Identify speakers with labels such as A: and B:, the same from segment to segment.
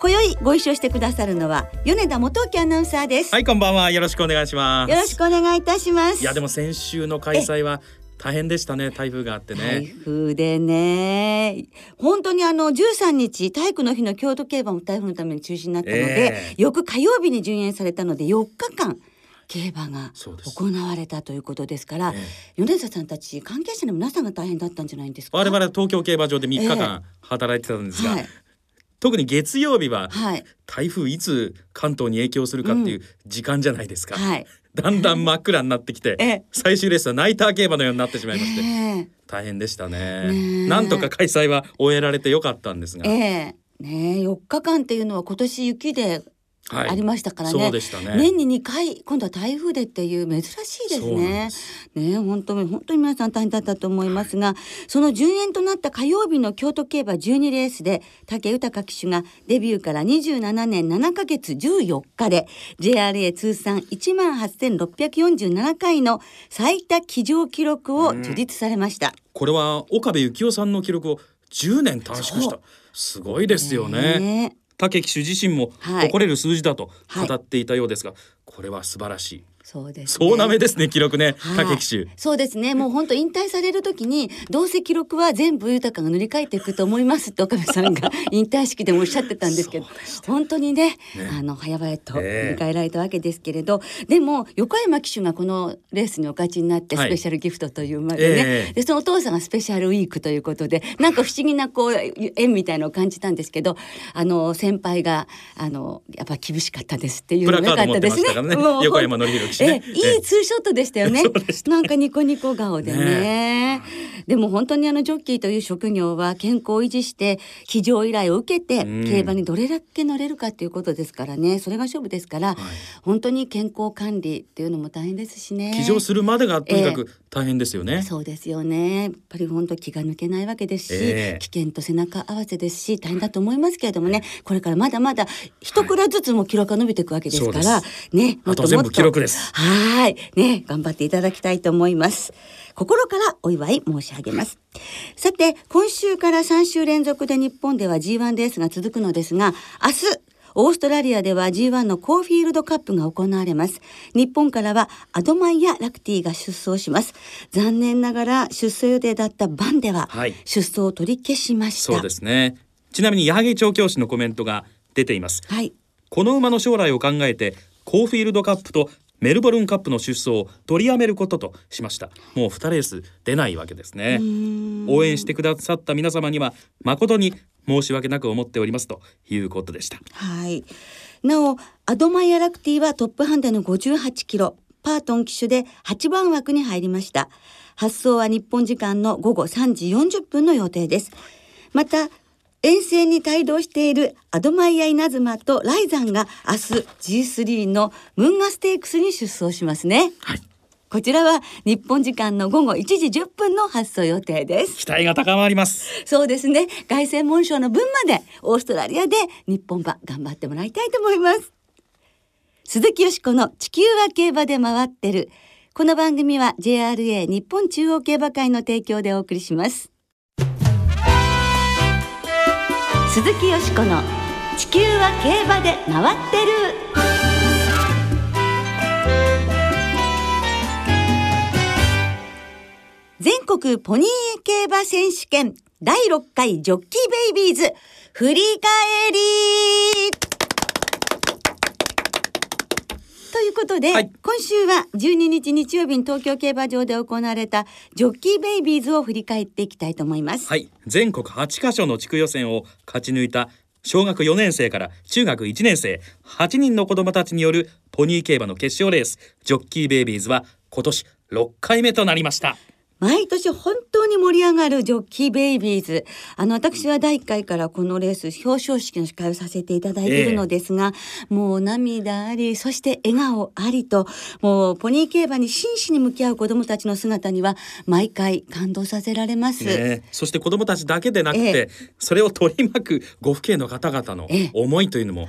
A: 今宵ご一緒してくださるのは米田元樹アナウンサーです、
B: はい、こんばんは。よろしくお願いします。
A: よろしくお願いいたします
B: いや、でも先週の開催は大変でしたね。台風があって
A: 台
B: ね。
A: 風でね本当にあの13日体育の日の京都競馬も台風のために中止になったので、
B: ええ
A: 翌火曜日に順延されたので4日間競馬が行われたということですから
B: え
A: 米田さんたち関係者の皆さんが大変だったんじゃないんですか？
B: 我々は東京競馬場で3日
A: ええ
B: 間働いてたんですが、
A: はい
B: 特に月曜日は
A: はい。
B: 台風いつ関東に影響するかっていう時間じゃないですか。
A: はい。
B: だんだん真っ暗になってきて、
A: ええ。
B: 最終レースはナイター競馬のようになってしまいまして、
A: ね
B: 大変でした
A: ね。
B: なんとか開催は終えられてよかったんですが、
A: ええ。ねえ4日間っていうのは今年雪で
B: はい
A: ありましたからね。
B: ね。
A: 年に2回今度は台風でっていう珍しいですね。ね本当に本当に皆さん大変だったと思いますが、その順延となった火曜日の京都競馬12レースで武豊騎手がデビューから27年7ヶ月14日で JRA 通算1万8647回の最多騎乗記録を樹立されました。
B: これは岡部幸雄さんの記録を10年短縮した。すごいですよね。
A: ね
B: 武騎手自身も
A: はい
B: 誇れる数字だと
A: はい
B: 語っていたようですが、これは素晴らしい。
A: そうです、
B: 総なめですね記録ね、
A: はい。
B: 武騎手。
A: そうですね。もう本当引退される時にどうせ記録は全部豊が塗り替えていくと思いますって岡部さんが 引退式でもおっしゃってたんですけど本当にね
B: ね。
A: あの早々と塗り
B: え。え
A: 替えられたわけですけれど、でも横山騎手がこのレースにお勝ちになって
B: はい。
A: スペシャルギフトという馬でね、
B: ええ。
A: でそのお父さんがスペシャルウィークということでなんか不思議なこう縁みたいのを感じたんですけどあの先輩があのやっぱ厳しかったですっていう
B: プ
A: のが
B: ラカード持
A: 良かったですね。
B: ってましたからね。横山典弘騎手ね。
A: ええいいツーショットでしたよね。なんかニコニコ顔でね。
B: ね
A: でも本当にあのジョッキーという職業は健康を維持して騎乗依頼を受けて
B: うん
A: 競馬にどれだけ乗れるかっていうことですからね。それが勝負ですから、
B: はい
A: 本当に健康管理っていうのも大変ですしね。
B: 騎乗するまでがとにかく大変ですよね。
A: そうですよね。やっぱり本当気が抜けないわけですし、
B: ええ
A: 危険と背中合わせですし、大変だと思いますけれどもね、これからまだまだ一蔵ずつも記録が伸びていくわけですから、ね、もっともっと
B: あと全部記録です
A: はい、ね、頑張っていただきたいと思います。心からお祝い申し上げます。さて、今週から3週連続で日本では G1 レースが続くのですが、明日、オーストラリアでは G1 のコーフィールドカップが行われます。日本からはアドマイヤ・ラクティが出走します。残念ながら出走予定だったバンでは
B: はい
A: 出走を取り消しました。
B: そうですね。ちなみに矢作調教師のコメントが出ています。
A: はい。
B: この馬の将来を考えてコーフィールドカップとメルボルンカップの出走を取りやめることとしましたもう2レース出ないわけですね応援してくださった皆様には誠に申し訳なく思っておりますということでした
A: はい。なお、アドマイアラクティはトップハンデの58キロ、パートン騎手で8番枠に入りました。発送は日本時間の午後3時40分の予定です。また、遠征に帯同しているアドマイア稲妻とライザンが明日 G3 のムンガステークスに出走しますね。
B: はい
A: こちらは日本時間の午後1時10分の発送予定です。
B: 期待が高まります
A: そうですね。凱旋門賞の分までオーストラリアで日本馬頑張ってもらいたいと思います。鈴木よしこの地球は競馬で回ってる。この番組は JRA 日本中央競馬会の提供でお送りします。鈴木よしこの地球は競馬で回ってる。全国ポニー競馬選手権第6回ジョッキーベイビーズ振り返りということで、
B: はい。
A: 今週は12日日曜日に東京競馬場で行われたジョッキーベイビーズを振り返っていきたいと思います。
B: はい。全国8カ所の地区予選を勝ち抜いた小学4年生から中学1年生8人の子供たちによるポニー競馬の決勝レースジョッキーベイビーズは今年6回目となりました
A: 毎年本当に盛り上がるジョッキーベイビーズ。あの、私は第1回からこのレース表彰式の司会をさせていただいているのですが、えもう涙あり、そして笑顔ありと、もうポニー競馬に真摯に向き合う子供たちの姿には毎回感動させられます。
B: ね、そして子供たちだけでなくて、えそれを取り巻くご父兄の方々の思いというのも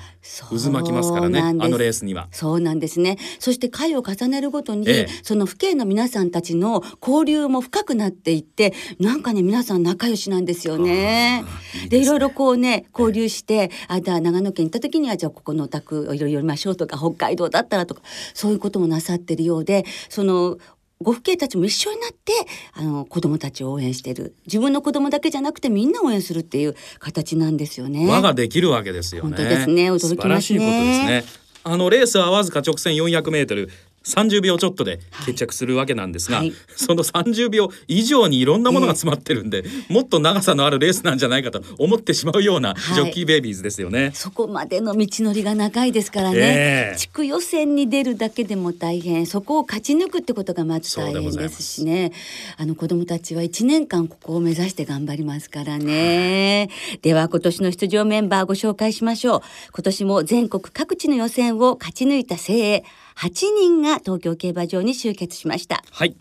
B: 渦巻きますからね、あのレースには。
A: そうなんですね。そして回を重ねるごとに、その父兄の皆さんたちの交流も深くなっていってなんかね皆さん仲良しなんですよね。いいで、ね、いろいろこうね交流してあじゃあ長野県行った時にはじゃあここのお宅いろいろ寄りましょうとか北海道だったらとかそういうこともなさってるようでそのご父兄たちも一緒になってあの子供たちを応援してる自分の子供だけじゃなくてみんな応援するっていう形なんですよね。
B: 輪ができるわけですよね。
A: 本当ですね驚きます
B: ね。あのレースはわずか直線400メートル30秒ちょっとで決着するわけなんですが、はい、その30秒以上にいろんなものが詰まってるんで、えー、もっと長さのあるレースなんじゃないかと思ってしまうようなジョッキーベイビーズですよね、はい、
A: そこまでの道のりが長いですからね、え。ー、地区予選に出るだけでも大変。そこを勝ち抜くってことがまず大変ですしね。あの子どもたちは1年間ここを目指して頑張りますからね、はい、では今年の出場メンバーご紹介しましょう。今年も全国各地の予選を勝ち抜いた精鋭8人が東京競馬場に集結しました。
B: はい。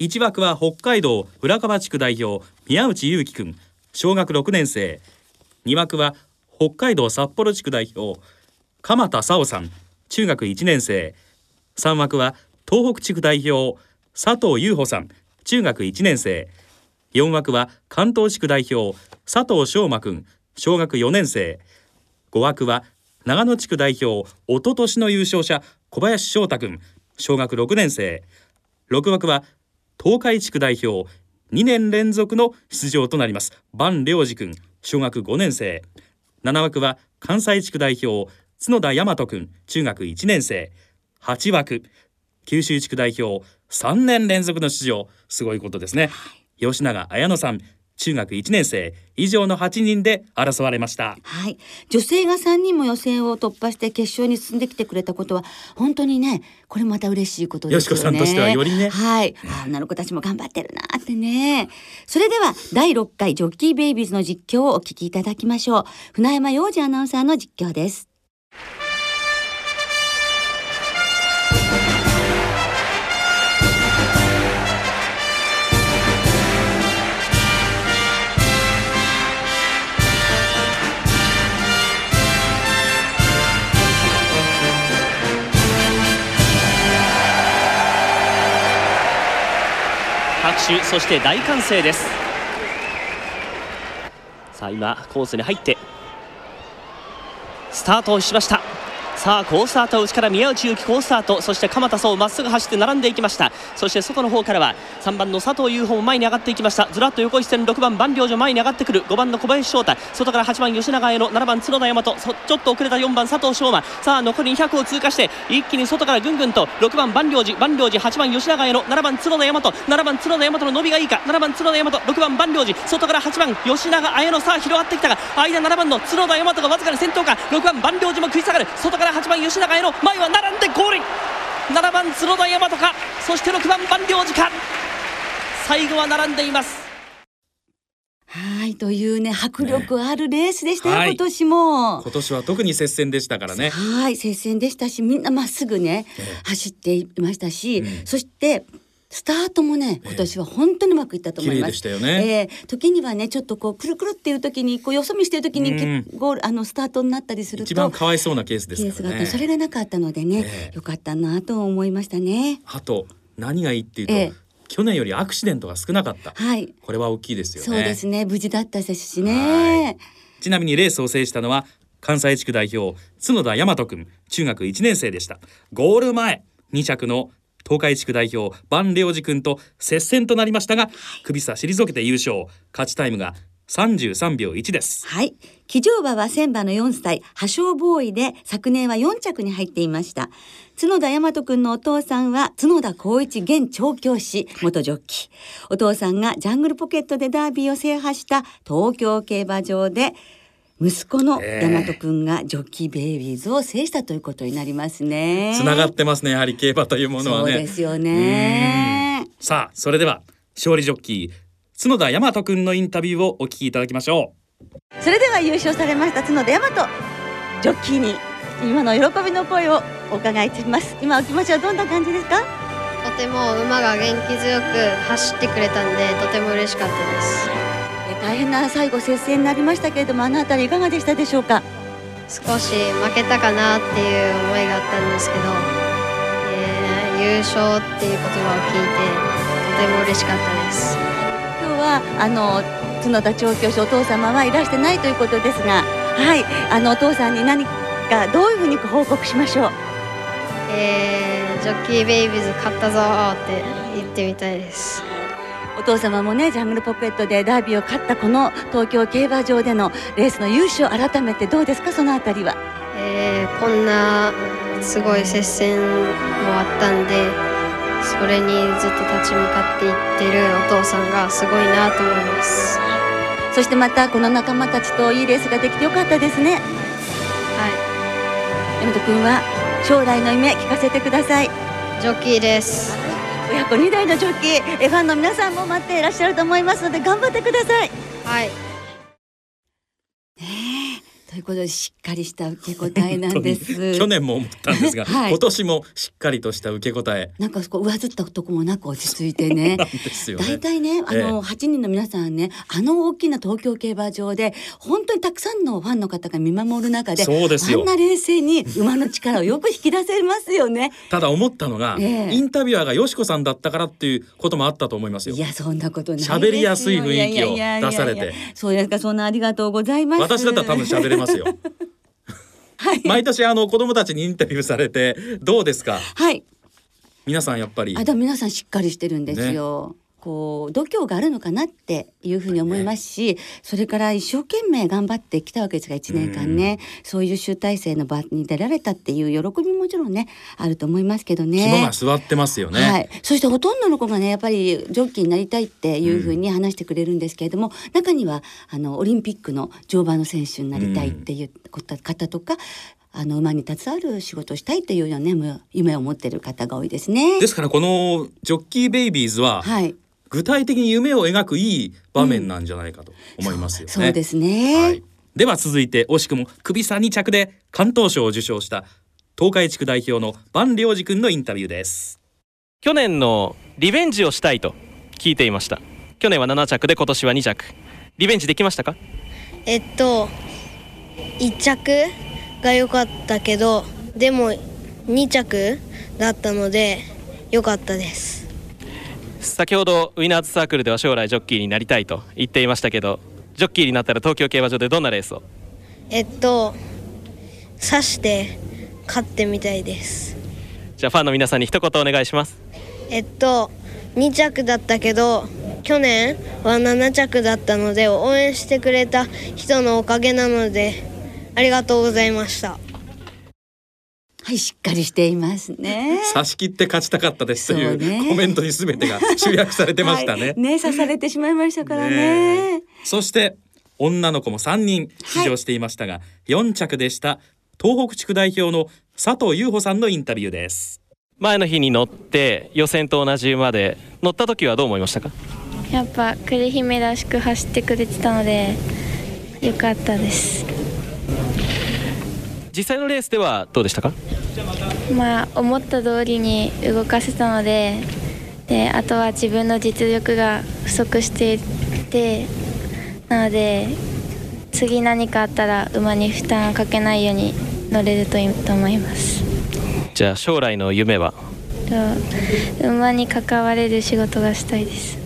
B: 1枠は北海道浦川地区代表宮内優輝くん。小学6年生。2枠は北海道札幌地区代表鎌田沙央さん。中学1年生。3枠は東北地区代表佐藤優穂さん。中学1年生。4枠は関東地区代表佐藤翔馬くん。小学4年生。5枠は長野地区代表おととしの優勝者小林翔太君小学6年生。6枠は東海地区代表2年連続の出場となります。万良二君小学5年生。7枠は関西地区代表角田大和君中学1年生。8枠九州地区代表3年連続の出場。すごいことですね。吉永綾乃さん中学1年生以上の8人で争われました。
A: はい。女性が3人も予選を突破して決勝に進んできてくれたことは本当にねこれまた嬉しいことですよね。
B: よしこさんとしてはよりね。
A: はい。あ女の子たちも頑張ってるなってね。それでは第6回ジョッキーベイビーズの実況をお聞きいただきましょう。船山洋二アナウンサーの実況です
C: 手そして大歓声です。さあ今コースに入ってスタートをしました。さあ好スタート内から宮内優輝好スタートそして鎌田壮まっすぐ走って並んでいきました。そして外の方からは3番の佐藤優穂も前に上がっていきました。ずらっと横一線6番万両女前に上がってくる。5番の小林翔太。外から8番吉永への7番角田大和。ちょっと遅れた4番佐藤翔馬。さあ残り200を通過して一気に外からぐんぐんと6番万両寺万両寺8番吉永への7番角田大和。7番角田大和の伸びがいいか。7番角田大和6番万両寺。外から8番吉永綾乃さあ広がってきたが間7番の角田大和がわずかに先頭か。6番万両寺も食い下がる。外から8番吉永への前は並んでゴール7番角田大和か。そして6番万両寺か。最後は並んでいます。
A: はいというね迫力あるレースでしたよ、ね、今年も、
B: 今年は特に接戦でしたからね。
A: はい接戦でしたしみんなまっすぐね、走っていましたし、うん、そしてスタートもね今年は本当にうまくいったと思います。
B: えー、ね、
A: えー、時にはねちょっとこうくるくるっていう時にこうよそ見してる時に、ゴールあのスタートになったりすると
B: 一番かわいそうなケースですからね。
A: それがなかったのでね、えー、よかったなと思いましたね。
B: あと何がいいっていうと、えー去年よりアクシデントが少なかった。はい。これは大きいですよね。
A: そうですね。無事だったですしね。
B: ちなみにレースを制したのは関西地区代表角田大和君中学1年生でした。ゴール前2着の東海地区代表万良二君と接戦となりましたが首差退けて優勝。勝ちタイムが33秒1です。
A: はい。騎乗馬は千馬の4歳破傷ボーイで昨年は4着に入っていました。角田大和くんのお父さんは角田光一現調教師元ジョッキ。お父さんがジャングルポケットでダービーを制覇した東京競馬場で息子の大和くんがジョッキーベイビーズを制したということになりますね。
B: つながってますねやはり競馬というものはね。
A: そうですよね。
B: さあそれでは勝利ジョッキー角田大和くんのインタビューをお聞きいただきましょ
A: それでは優勝されました角田大和ジョッキーに今の喜びの声をお伺いします今お気持ちはどんな感じですか？
D: とても馬が元気強く走ってくれたんでとても嬉しかったです
A: え大変な最後接戦になりましたけれどもあのあたりいかがでしたでしょうか？
D: 少し負けたかなっていう思いがあったんですけど、えー優勝っていう言葉を聞いてとても嬉しかったです。
A: 今日はあの角田調教師お父様はいらしてないということですがはいあのお父さんに何かどういうふうに報告しましょう？
D: えージョッキーベイビーズ勝ったぞーって言ってみたいです
A: お父様もねジャングルポケットでダービーを勝ったこの東京競馬場でのレースの優勝改めてどうですか？そのあたりは。
D: えーこんなすごい接戦もあったんでそれにずっと立ち向かっていってるお父さんがすごいなと思います。
A: そしてまたこの仲間たちといいレースができてよかったですね。
D: は
A: 山本君は将来の夢聞かせてください
D: い。ジョッキーです
A: 親子2代のジョッキーファンの皆さんも待っていらっしゃると思いますので頑張ってください。
D: はい。
A: ということでしっかりした受け答えなんです。
B: 去年も思ったんですが、
A: はい。
B: 今年もしっかりとした受け答え。
A: なんかそこ上ずったとこもなく落ち着いてね。大体ね、あの、8人の皆さんね、あの大きな東京競馬場で、本当にたくさんのファンの方が見守る中で、
B: そうですよ。
A: あんな冷静に馬の力をよく引き出せますよね。
B: ただ思ったのが、
A: ええ。
B: インタビュアーがよしこさんだったからっていうこともあったと思いますよ。
A: いや、そんなことないですよ。
B: 喋りやすい雰囲気を出されて。
A: そうですか、そんなありがとうございます。
B: 私だったら多分喋れますよ
A: はい。
B: 毎年あの子供たちにインタビューされてどうですか？
A: はい。
B: 皆さんやっぱり
A: あ、でも皆さんしっかりしてるんですよ。こう度胸があるのかなっていうふうに思いますし、それから一生懸命頑張ってきたわけですが1年間ね、そういう集大成の場に出られたっていう喜びももちろんねあると思いますけどね。
B: 肝が座ってますよね、
A: はい、そしてほとんどの子がねやっぱりジョッキーになりたいっていうふうに話してくれるんですけれども、中にはあのオリンピックの乗馬の選手になりたいっていう方とか、あの馬に携わる仕事をしたいっていうような、ね、夢夢を持ってる方が多いですね。
B: ですからこのジョッキーベイビーズは
A: はい、
B: 具体的に夢を描くいい場面なんじゃないかと思いますよね、
A: そうですね。
B: はい、では続いて惜しくも首差2着で関東賞を受賞した東海地区代表の万良二君のインタビューです。
C: 去年のリベンジをしたいと聞いていました。去年は7着で今年は2着。リベンジできましたか？
D: えっと1着が良かったけどでも2着だったので良かったです
C: 先ほどウィナーズサークルでは将来ジョッキーになりたいと言っていましたけどジョッキーになったら東京競馬場でどんなレースを？
D: えっと刺して勝ってみたいです。
C: じゃあファンの皆さんに一言お願いします。
D: えっと2着だったけど去年は7着だったので応援してくれた人のおかげなのでありがとうございました
A: はい、しっかりしていますね。
B: 差し切って勝ちたかったですという
A: ね。
B: コメントに全てが集約されてましたね、
A: はい。ね、刺されてしまいましたからね。
B: ねそして女の子も3人出場していましたが、4着でした東北地区代表の佐藤優穂さんのインタビューです。
C: 前の日に乗って予選と同じ馬で乗った時はどう思いましたか？
E: やっぱ栗姫らしく走ってくれてたのでよかったです
C: 実際のレースではどうでしたか？
E: まあ思った通りに動かせたのでであとは自分の実力が不足していてなので次何かあったら馬に負担をかけないように乗れるといいと思います。
C: じゃあ将来の夢は？
E: と馬に関われる仕事がしたいです。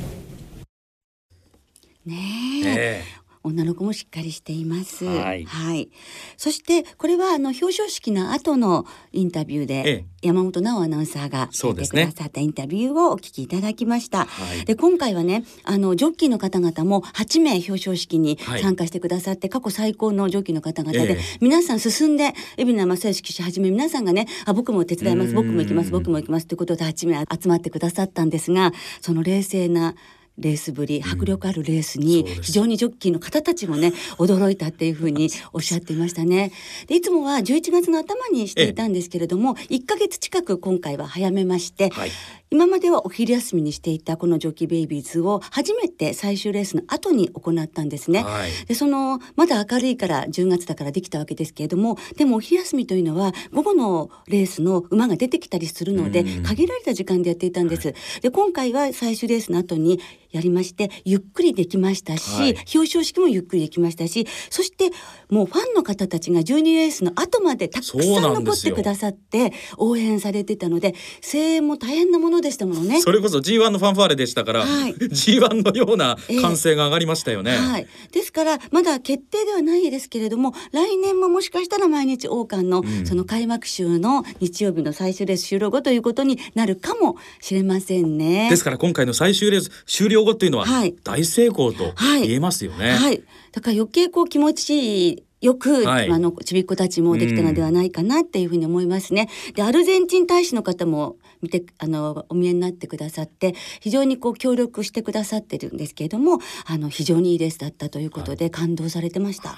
A: ねえ。
B: え
A: 女の子もしっかりしています。
B: はい。
A: そしてこれはあの表彰式の後のインタビュー
B: え
A: で
B: え
A: 山本直アナウンサーがやってくださったインタビューをお聞きいただきました。
B: はい。
A: で今回はねあのジョッキーの方々も8名表彰式に
B: はい。
A: 参加してくださって、過去最高のジョッキーの方々で、
B: ええ。
A: 皆さん進んで海老名正義騎手はじめ皆さんがねあ僕も手伝います僕も行きます僕も行きますということで8名集まってくださったんですがその冷静なレースぶり迫力あるレースに非常にジョッキーの方たちもね 驚いたっていうふうにおっしゃっていましたね。でいつもは11月の頭にしていたんですけれども1ヶ月近く今回は早めまして、
B: はい
A: 今まではお昼休みにしていたこのジョッキーベイビーズを初めて最終レースの後に行ったんですね。
B: はい
A: でそのまだ明るいから10月だからできたわけですけれどもでもお昼休みというのは午後のレースの馬が出てきたりするので
B: うん
A: 限られた時間でやっていたんです。で今回は最終レースの後にやりましてゆっくりできましたし、
B: はい
A: 表彰式もゆっくりできましたしそしてもうファンの方たちが12レースの後までたくさん残ってくださって応援されてたので声援も大変なものでしたものね。
B: それこそ G1 のファンファーレでしたから、
A: はい
B: G1 のような歓声が上がりましたよね。
A: はい、ですからまだ決定ではないですけれども来年ももしかしたら毎日王冠の
B: ん
A: その開幕週の日曜日の最終レース終了後ということになるかもしれませんね。
B: ですから今回の最終レース終了後っていうのは
A: はい
B: 大成功と
A: はい
B: 言えますよね。
A: はい、だから余計こう気持ちいいよく、
B: はい
A: あのちびっ子たちもできたのではないかなっていうふうに思いますね。でアルゼンチン大使の方も見てあのお見えになってくださって非常にこう協力してくださってるんですけれどもあの非常にいいレースだったということで感動されてました。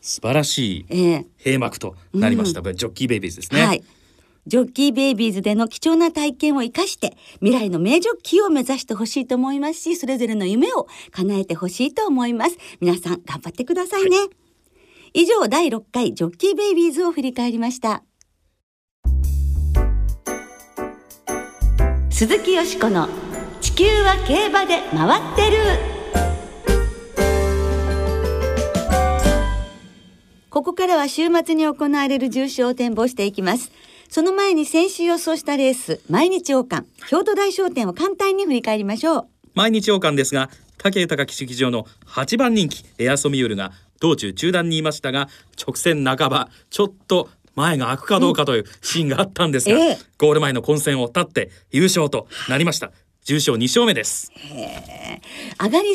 B: 素晴らしい
A: ええ
B: 閉幕となりました、ジョッキーベイビーズですね。
A: はい。ジョッキーベイビーズでの貴重な体験を生かして未来の名ジョッキーを目指してほしいと思いますしそれぞれの夢を叶えてほしいと思います。皆さん頑張ってくださいね、以上第6回ジョッキーベイビーズを振り返りました。鈴木よしこの地球は競馬で回ってる。ここからは週末に行われる重賞を展望していきます。その前に先週予想したレース、毎日王冠、京都大商店を簡単に振り返りましょう。
B: 毎日王冠ですが武豊騎手騎乗の8番人気エアソミュールが道中中段にいましたが直線半ばちょっと前が開くかどうかというシーンがあったんですが、
A: ええ
B: ゴール前の混戦を立って優勝となりました重賞2勝目です。
A: 上がり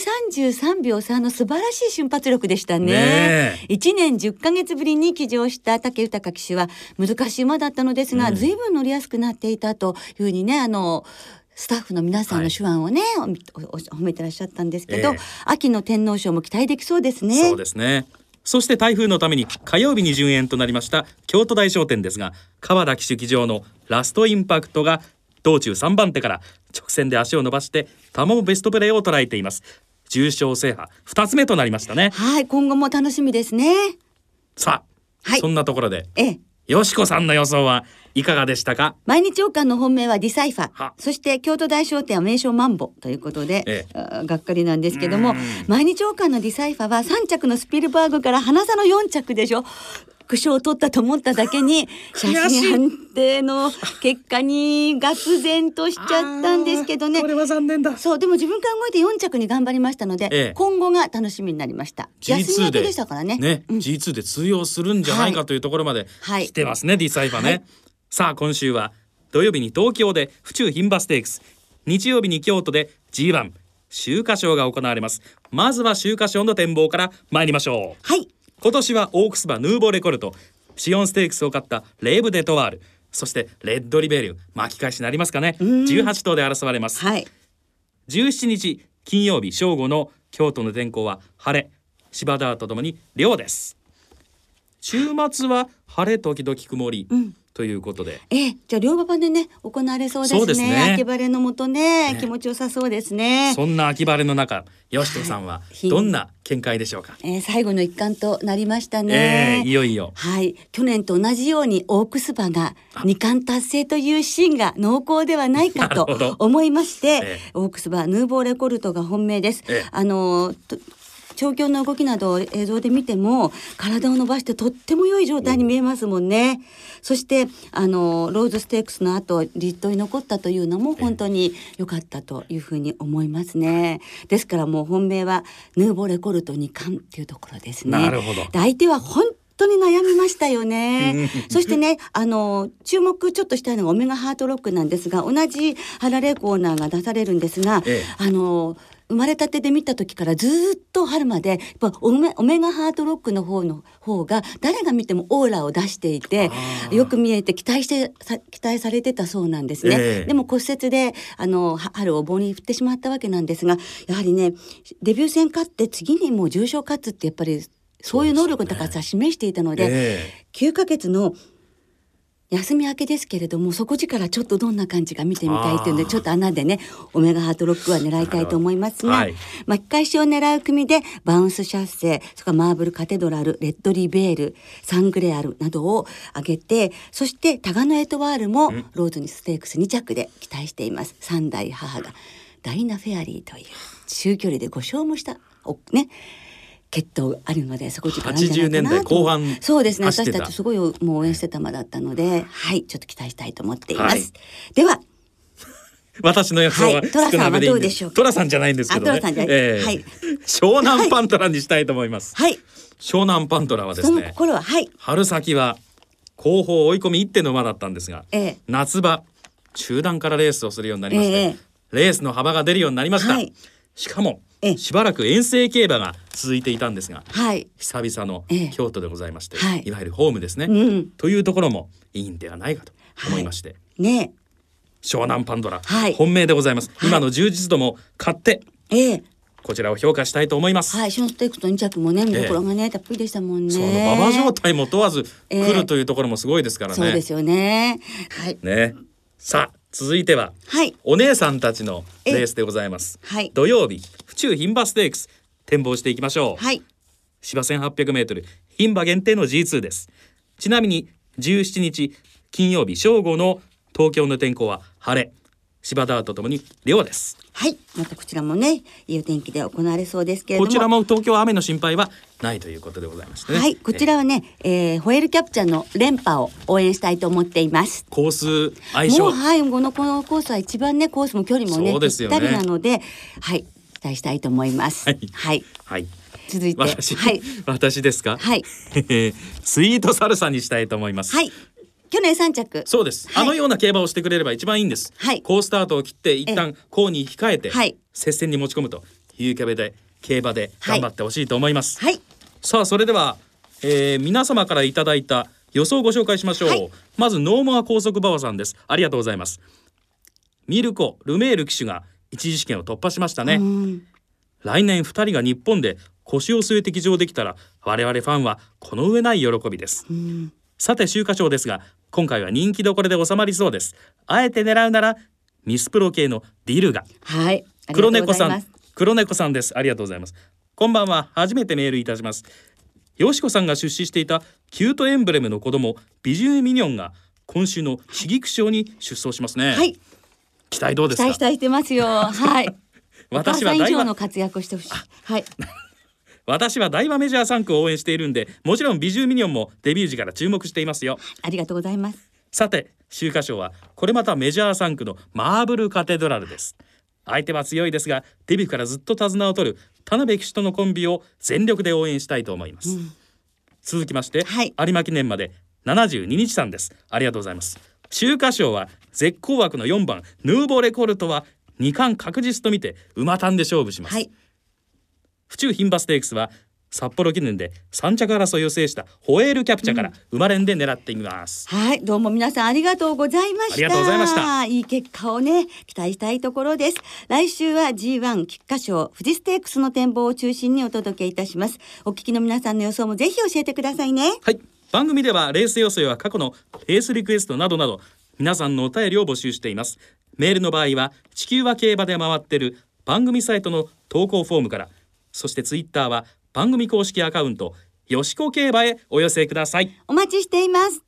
A: 33秒差の素晴らしい瞬発力でしたね。
B: ね
A: 1年10ヶ月ぶりに騎乗した武豊騎手は難しい馬だったのですが、随分乗りやすくなっていたというふうにね、あの、スタッフの皆さんの手腕をね、おおお褒めてらっしゃったんですけど、
B: ええ。
A: 秋の天皇賞も期待できそうですね。
B: そうですね。そして台風のために火曜日に順延となりました京都大商店ですが川田騎手騎乗のラストインパクトが道中3番手から直線で足を伸ばしてタモベストプレーを捉えています。重賞制覇2つ目となりましたね。
A: はい、今後も楽しみですね。
B: さあ、
A: はい。
B: そんなところで
A: ええ。
B: よしこさんの予想はいかがでしたか？
A: 毎日王冠の本命はディサイファそして京都大商店は名称マンボということで、
B: ええ。
A: がっかりなんですけども毎日王冠のディサイファーは3着のスピルバーグから花差の4着でしょ苦賞を取ったと思っただけに 写真判定の結果に愕然としちゃったんですけどね。
B: これは残念だ。
A: そうでも自分から動いて4着に頑張りましたので、
B: ええ。
A: 今後が楽しみになりました。休み
B: G2
A: 明け
B: で
A: でしたからね。
B: ね、
A: うん。
B: G2 で通用するんじゃないかというところまで
A: はい
B: 来てますね、ディサイファね、
A: はい。
B: さあ今週は土曜日に東京で府中牝馬ステークス。日曜日に京都で G1 秋華賞が行われます。まずは秋華賞の展望から参りましょう。
A: はい
B: 今年はオークス馬ヌーボーレコルト。シオンステークスを勝ったレーブ・デ・トワール。そしてレッドリベリュー巻き返しになりますかね。18頭で争われます。
A: はい。
B: 17日金曜日正午の京都の天候は晴れ。芝ダーとともに涼です。週末は晴れ時々曇り、
A: ん
B: ということで。
A: ええ、じゃあ両馬場でね行われそうですね。
B: すね。
A: 秋晴れのもとね
B: ね。
A: 気持ちよさそうですね。
B: そんな秋晴れの中吉野さんは
A: はい。
B: どんな見解でしょうか、
A: えー最後の一冠となりました
B: え
A: ね。
B: えいよいよ。
A: はい、去年と同じようにオークス馬が二冠達成というシーンが濃厚ではないかと思いまして、
B: ええ。
A: オークス馬ヌーボーレコルトが本命です。
B: ええ。
A: あのと調教の動きなどを映像で見ても体を伸ばしてとっても良い状態に見えますもんね。そしてあのローズステークスの後立冬に残ったというのも本当に良かったというふうに思いますね。ですからもう本命はヌーボーレコルト二冠っていうところですね。
B: なるほど
A: で相手は本当に悩みましたよね。そしてね、あの注目ちょっとしたいのがオメガハートロックなんですが、同じハラレーコーナーが出されるんですが、
B: ええ
A: あの生まれたてで見た時からずーっと春までやっぱオメオメガハートロックの方の方が誰が見てもオーラを出していてよく見えて期待してさ期待されてたそうなんですね。
B: ええ。
A: でも骨折であのは春を棒に振ってしまったわけなんですがやはりねデビュー戦勝って次にもう重賞勝つってやっぱりそういう能力の高さを示していたので、
B: え
A: 9ヶ月の休み明けですけれども底力ちょっとどんな感じか見てみたいっていうのでちょっと穴でねオメガハートロックは狙いたいと思いますが、
B: はい。
A: 巻き返しを狙う組でバウンスシャッセそれからマーブルカテドラルレッドリベールサングレアルなどを挙げてそしてタガノエトワールもローズにステークス2着で期待しています。三代母がダイナ・フェアリーという中距離で5勝もしたおね血統あるのでそこ力あるんじゃないかなと
B: 80年代後半
A: そうですね私たちすごいもう応援してた馬だったのではい。ちょっと期待したいと思っています、
B: はい。
A: では
B: 私の予想は少なめでいいん
A: どうでしょうか？
B: トラさんじゃないんですけどね。ええ。
A: はい。
B: 湘南パントラにしたいと思います。
A: はい。
B: 湘南パントラはですね、
A: 心ははい。
B: 春先は後方追い込み一手の馬だったんですが、
A: ええ。
B: 夏場中段からレースをするようになりまして、
A: ええ。
B: レースの幅が出るようになりました。
A: はい
B: しかも
A: ええ。
B: しばらく遠征競馬が続いていたんですが、
A: はい。
B: 久々の
A: ええ。
B: 京都でございまして、
A: はい。
B: いわゆるホームですね、
A: うん。
B: というところもいいんではないかと思いまして、
A: ね。
B: 湘南パンドラ、
A: はい。
B: 本命でございます、
A: はい。
B: 今の充実度も買って
A: ええ。
B: こちらを評価したいと思います、
A: はい。ショーテークスの2着もね見どころがね、たっぷりでしたもんね。
B: その馬場状態も問わず
A: ええ
B: 来るというところもすごいですからね、
A: そうですよね。はい。
B: ね。さあ続いては
A: はい。
B: お姉さんたちのレースでございます。
A: はい。
B: 土曜日府中牝馬ステークス展望していきましょう、
A: はい。
B: 芝 1800m 牝馬限定の G2 です。ちなみに17日金曜日正午の東京の天候は晴れ。芝ダートともに涼です。
A: はい。またこちらもねいいお天気で行われそうですけれども。
B: こちらも東京は雨の心配はないということでございましてね。
A: はいこちらはね、えーホエールキャプチャーの連覇を応援したいと思っています。
B: コース相性。
A: もうはいこのこのコースは一番ねコースも距離もね
B: ね。
A: ぴったりなのではい期待したいと思います。
B: はい。
A: はい、
B: はい。
A: 続いて
B: 私、
A: はい。
B: 私ですか？
A: はい。
B: スイートサルサにしたいと思います。
A: はい。去年3着。
B: そうです、
A: はい。
B: あのような競馬をしてくれれば一番いいんです、
A: はい。
B: 好スタートを切って一旦コーに控えて、
A: はい。
B: 接戦に持ち込むという競馬で競馬で頑張ってほしいと思います、
A: はい
B: さあそれでは、えー皆様からいただいた予想をご紹介しましょう、
A: はい。
B: まずノーモア高速馬場さんです。ありがとうございます。ミルコルメール騎手が一次試験を突破しましたね、
A: うん。
B: 来年2人が日本で腰を据えて騎乗できたら我々ファンはこの上ない喜びです。
A: うん。
B: さて秋華賞ですが今回は人気どころで収まりそうです。あえて狙うならミスプロ系のディルガ。
A: はい。
B: 黒猫さん。黒猫さんです。ありがとうございますこんばんは。初めてメールいたします。よしこさんが出資していたキュートエンブレムの子供ビジューミニョンが今週の刺激賞に出走しますね、
A: はい。
B: 期待どうですか？
A: 期待してますよ。はい。
B: 私は大和
A: の活躍をしてほしい。はい。
B: 私は大和メジャー3区を応援しているんでもちろんビジューミニョンもデビュー時から注目していますよ。
A: ありがとうございます。
B: さて秋華賞はこれまたメジャー3区のマーブルカテドラルです。相手は強いですがデビューからずっと手綱を取る田辺騎手とのコンビを全力で応援したいと思います、続きまして、
A: はい。
B: 有馬記念まで72日さんです。ありがとうございます。秋華賞は絶好枠の4番ヌーボレコルトは2冠確実と見て馬単で勝負します、
A: はい。
B: 府中牝馬ステークスは札幌記念で3着争いを制したホエールキャプチャから馬連で狙っています、
A: はい、どうも皆さんありがとうございました。
B: ありがとうございました
A: いい結果をね、期待したいところです。来週は G1 菊花賞富士ステークスの展望を中心にお届けいたします。お聞きの皆さんの予想もぜひ教えてくださいね。
B: はい番組ではレース予想や過去のレースリクエストなどなど皆さんのお便りを募集していますメールの場合は地球は競馬で回ってる番組サイトの投稿フォームからそしてツイッターは番組公式アカウントよしこ競馬へお寄せください
A: お待ちしています。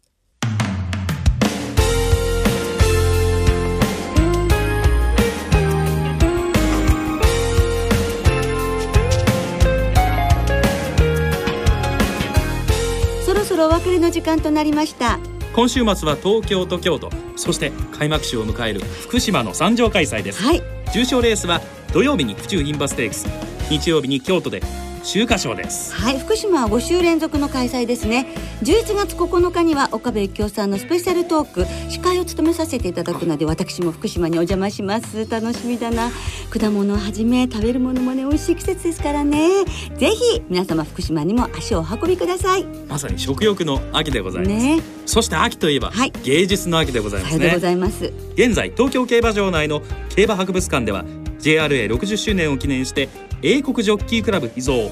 A: そろそろお別れの時間となりました。
B: 今週末は東京と京都そして開幕週を迎える福島の三条開催です
A: はい、
B: 重賞レースは土曜日に府中牝馬ステークス日曜日に京都で秋華賞です。
A: はい福島は5週連続の開催ですね。11月9日には岡部幸男さんのスペシャルトーク司会を務めさせていただくので私も福島にお邪魔します。楽しみだな。果物をはじめ食べるものもね美味しい季節ですからね。ぜひ皆様福島にも足をお運びください。
B: まさに食欲の秋でございます、
A: ね。
B: そして秋といえば、
A: はい。
B: 芸術の秋でございますね。
A: ございます。
B: 現在東京競馬場内の競馬博物館では JRA60 周年を記念して英国ジョッキークラブ秘蔵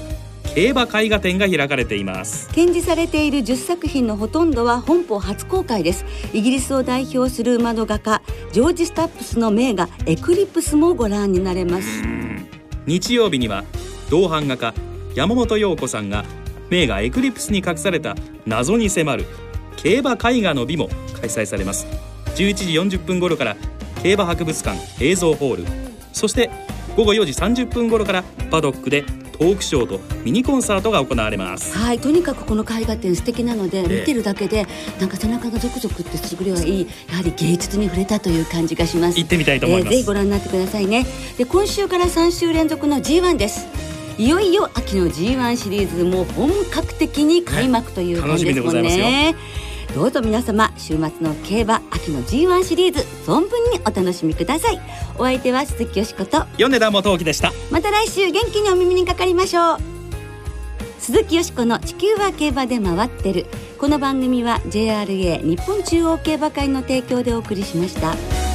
B: 競馬絵画展が開かれています。
A: 展示されている10作品のほとんどは本邦初公開です。イギリスを代表する馬の画家ジョージ・スタップスの名画エクリプスもご覧になれます。
B: 日曜日には銅版画家山本陽子さんが名画エクリプスに隠された謎に迫る競馬絵画の美も開催されます。11時40分頃から競馬博物館映像ホールそして午後4時30分頃からパドックでトークショーとミニコンサートが行われます。
A: はい、とにかくこの絵画展素敵なので、
B: ええ。
A: 見てるだけでなんか背中がゾクゾクってするぐらいやはり芸術に触れたという感じがします。
B: 行ってみたいと思います。
A: ぜひご覧になってくださいね。で今週から3週連続の G1 です。いよいよ秋の G1 シリーズも本格的に開幕という感じですもん
B: 楽しみでござ
A: ねどうぞ皆様週末の競馬秋の G1 シリーズ存分にお楽しみください。お相手は鈴木よしこと
B: 米田元樹でした。
A: また来週元気にお耳にかかりましょう。鈴木よしこの地球は競馬で回ってる。この番組は JRA 日本中央競馬会の提供でお送りしました。